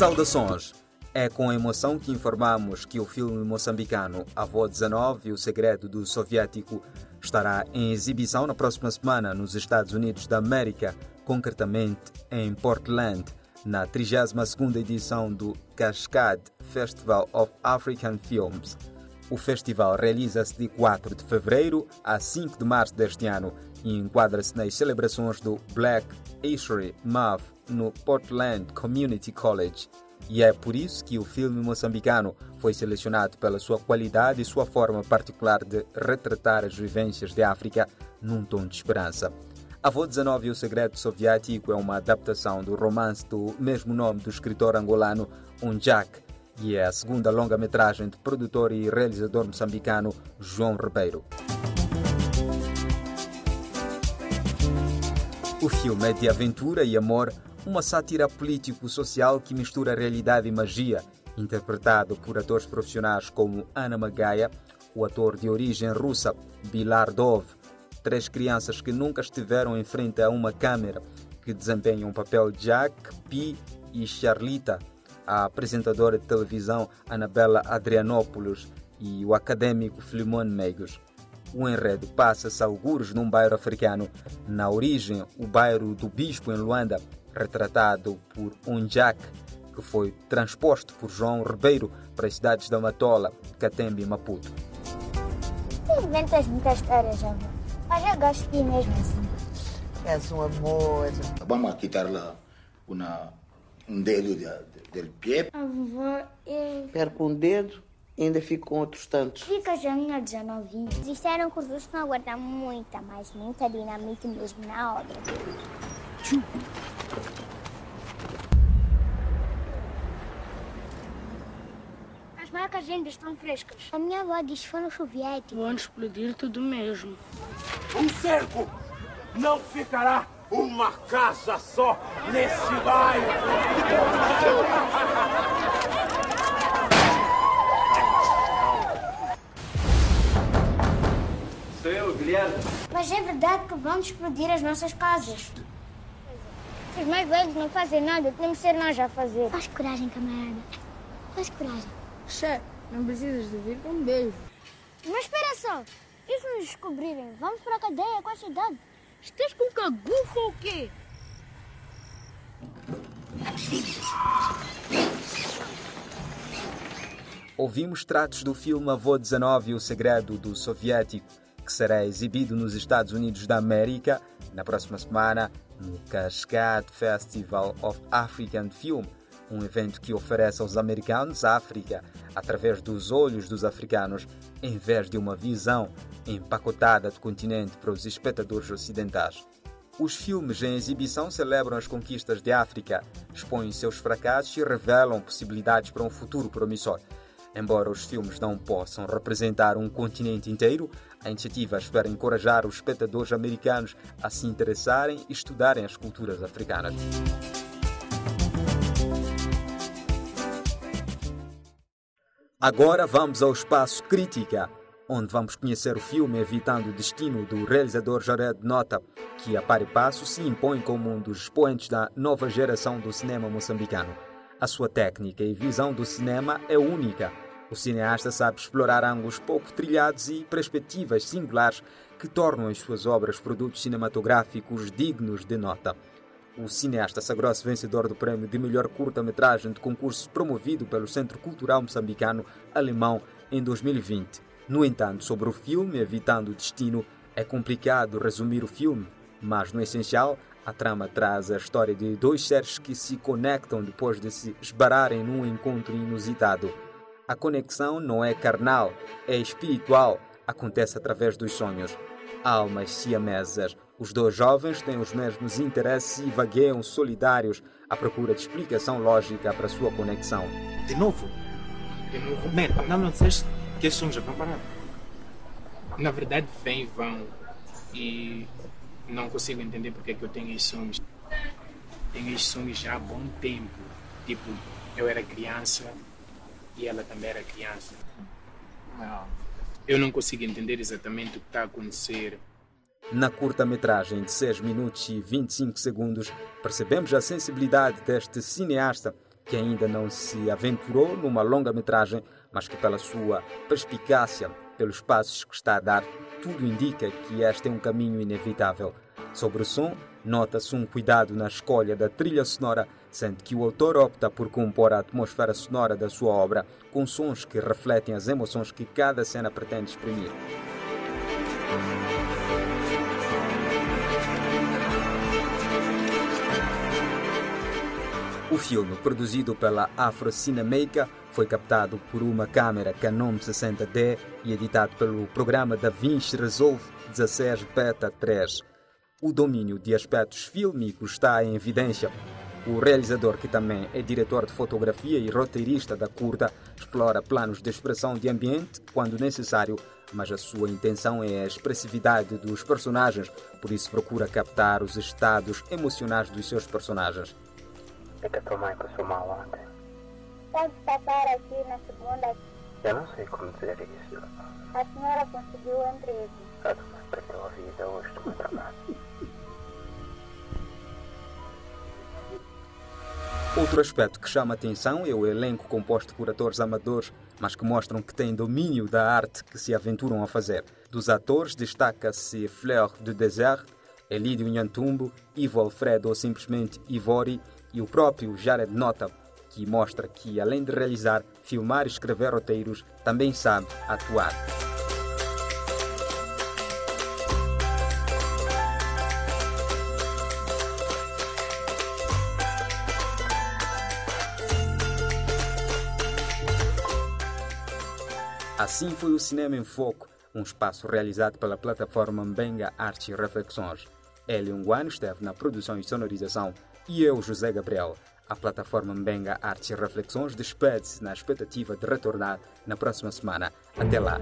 Saudações! É com emoção que informamos que o filme moçambicano Avô 19 e o Segredo do Soviético estará em exibição na próxima semana nos Estados Unidos da América, concretamente em Portland, na 32ª edição do Cascade Festival of African Films. O festival realiza-se de 4 de fevereiro a 5 de março deste ano e enquadra-se nas celebrações do Black History Month no Portland Community College. E é por isso que o filme moçambicano foi selecionado pela sua qualidade e sua forma particular de retratar as vivências de África num tom de esperança. Avô 19 e o Segredo Soviético é uma adaptação do romance do mesmo nome do escritor angolano Unjak e é a segunda longa-metragem de produtor e realizador moçambicano João Ribeiro. O filme é de aventura e amor, uma sátira político-social que mistura realidade e magia, interpretado por atores profissionais como Ana Magaia, o ator de origem russa Bilar Dov, três crianças que nunca estiveram em frente a uma câmera, que desempenham o papel Jack, Pi e Charlita, a apresentadora de televisão Anabela Adrianopoulos e o acadêmico Filimon Meigos. O enredo passa-se algures num bairro africano. Na origem, o bairro do Bispo, em Luanda, retratado por Unjak, que foi transposto por João Ribeiro para as cidades da Matola, Catembe e Maputo. Tu inventas muitas histórias. Mas eu gosto de ti mesmo assim. És um amor. Vamos a quitarle una, un dedo de- de- del pie. Avó, eu... Perco um dedo ainda fico com outros tantos. Fica já minha 19. Disseram que os russos não aguardam muita, mas muita dinamite mesmo na obra. As marcas ainda estão frescas. A minha avó diz que foram soviéticos. Vão explodir tudo mesmo. Um cerco não ficará uma casa só nesse bairro. Sou eu, Guilherme. Mas é verdade que vão explodir as nossas casas. Se os mais velhos não fazem nada, temos que ser nós a fazer. Faz coragem, camarada. Faz coragem. Che, não precisas de vir com um beijo. Mas espera só. E se nos descobrirem? Vamos para a cadeia com a cidade. Estás com cagufo ou quê? Ouvimos tratos do filme Avô 19 e o Segredo do Soviético, que será exibido nos Estados Unidos da América na próxima semana no Cascade Festival of African Film, um evento que oferece aos americanos a África através dos olhos dos africanos, em vez de uma visão empacotada do continente para os espectadores ocidentais. Os filmes em exibição celebram as conquistas de África, expõem seus fracassos e revelam possibilidades para um futuro promissor. Embora os filmes não possam representar um continente inteiro, a iniciativa espera encorajar os espectadores americanos a se interessarem e estudarem as culturas africanas. Agora vamos ao espaço Crítica, onde vamos conhecer o filme Evitando o Destino do realizador Jared Nota, que a par e passo se impõe como um dos expoentes da nova geração do cinema moçambicano. A sua técnica e visão do cinema é única. O cineasta sabe explorar ângulos pouco trilhados e perspectivas singulares que tornam as suas obras produtos cinematográficos dignos de nota. O cineasta sagrou-se vencedor do prêmio de melhor curta-metragem de concurso promovido pelo Centro Cultural Moçambicano Alemão em 2020. No entanto, sobre o filme Evitando o Destino, é complicado resumir o filme, mas no essencial, a trama traz a história de dois seres que se conectam depois de se esbararem num encontro inusitado. A conexão não é carnal, é espiritual, acontece através dos sonhos. Almas siamesas, os dois jovens têm os mesmos interesses e vagueiam solidários à procura de explicação lógica para sua conexão. De novo? De novo? Man, não me disseste que sonhos já vão parar. Na verdade, vem e vão. E não consigo entender porque é que eu tenho esses sonhos. Tenho esses sonhos já há bom tempo. Tipo, eu era criança e ela também era criança. Eu não consigo entender exatamente o que está a acontecer. Na curta-metragem de 6 minutos e 25 segundos, percebemos a sensibilidade deste cineasta que ainda não se aventurou numa longa-metragem, mas que, pela sua perspicácia, pelos passos que está a dar, tudo indica que este é um caminho inevitável. Sobre o som, nota-se um cuidado na escolha da trilha sonora, sendo que o autor opta por compor a atmosfera sonora da sua obra com sons que refletem as emoções que cada cena pretende exprimir. O filme, produzido pela Afro Cinemaker, foi captado por uma câmera Canon 60D e editado pelo programa DaVinci Resolve 16 Beta 3. O domínio de aspectos fílmicos está em evidência. O realizador, que também é diretor de fotografia e roteirista da curta, explora planos de expressão de ambiente quando necessário, mas a sua intenção é a expressividade dos personagens, por isso procura captar os estados emocionais dos seus personagens. É que a tua mãe passou mal ontem. Pode passar aqui na segunda. Eu não sei como dizer isso. A senhora conseguiu o emprego. A tua mãe perdeu a vida hoje do meu trabalho. Outro aspecto que chama atenção é o elenco composto por atores amadores, mas que mostram que têm domínio da arte que se aventuram a fazer. Dos atores destaca-se Fleur de Désert, Elídio Nhantumbo, Ivo Alfredo ou simplesmente Ivori e o próprio Jared Nota, que mostra que, além de realizar, filmar e escrever roteiros, também sabe atuar. Assim foi o Cinema em Foco, um espaço realizado pela plataforma Mbenga Arte e Reflexões. Elion Guano esteve na produção e sonorização e eu, José Gabriel. A plataforma Mbenga Artes e Reflexões despede-se na expectativa de retornar na próxima semana. Até lá!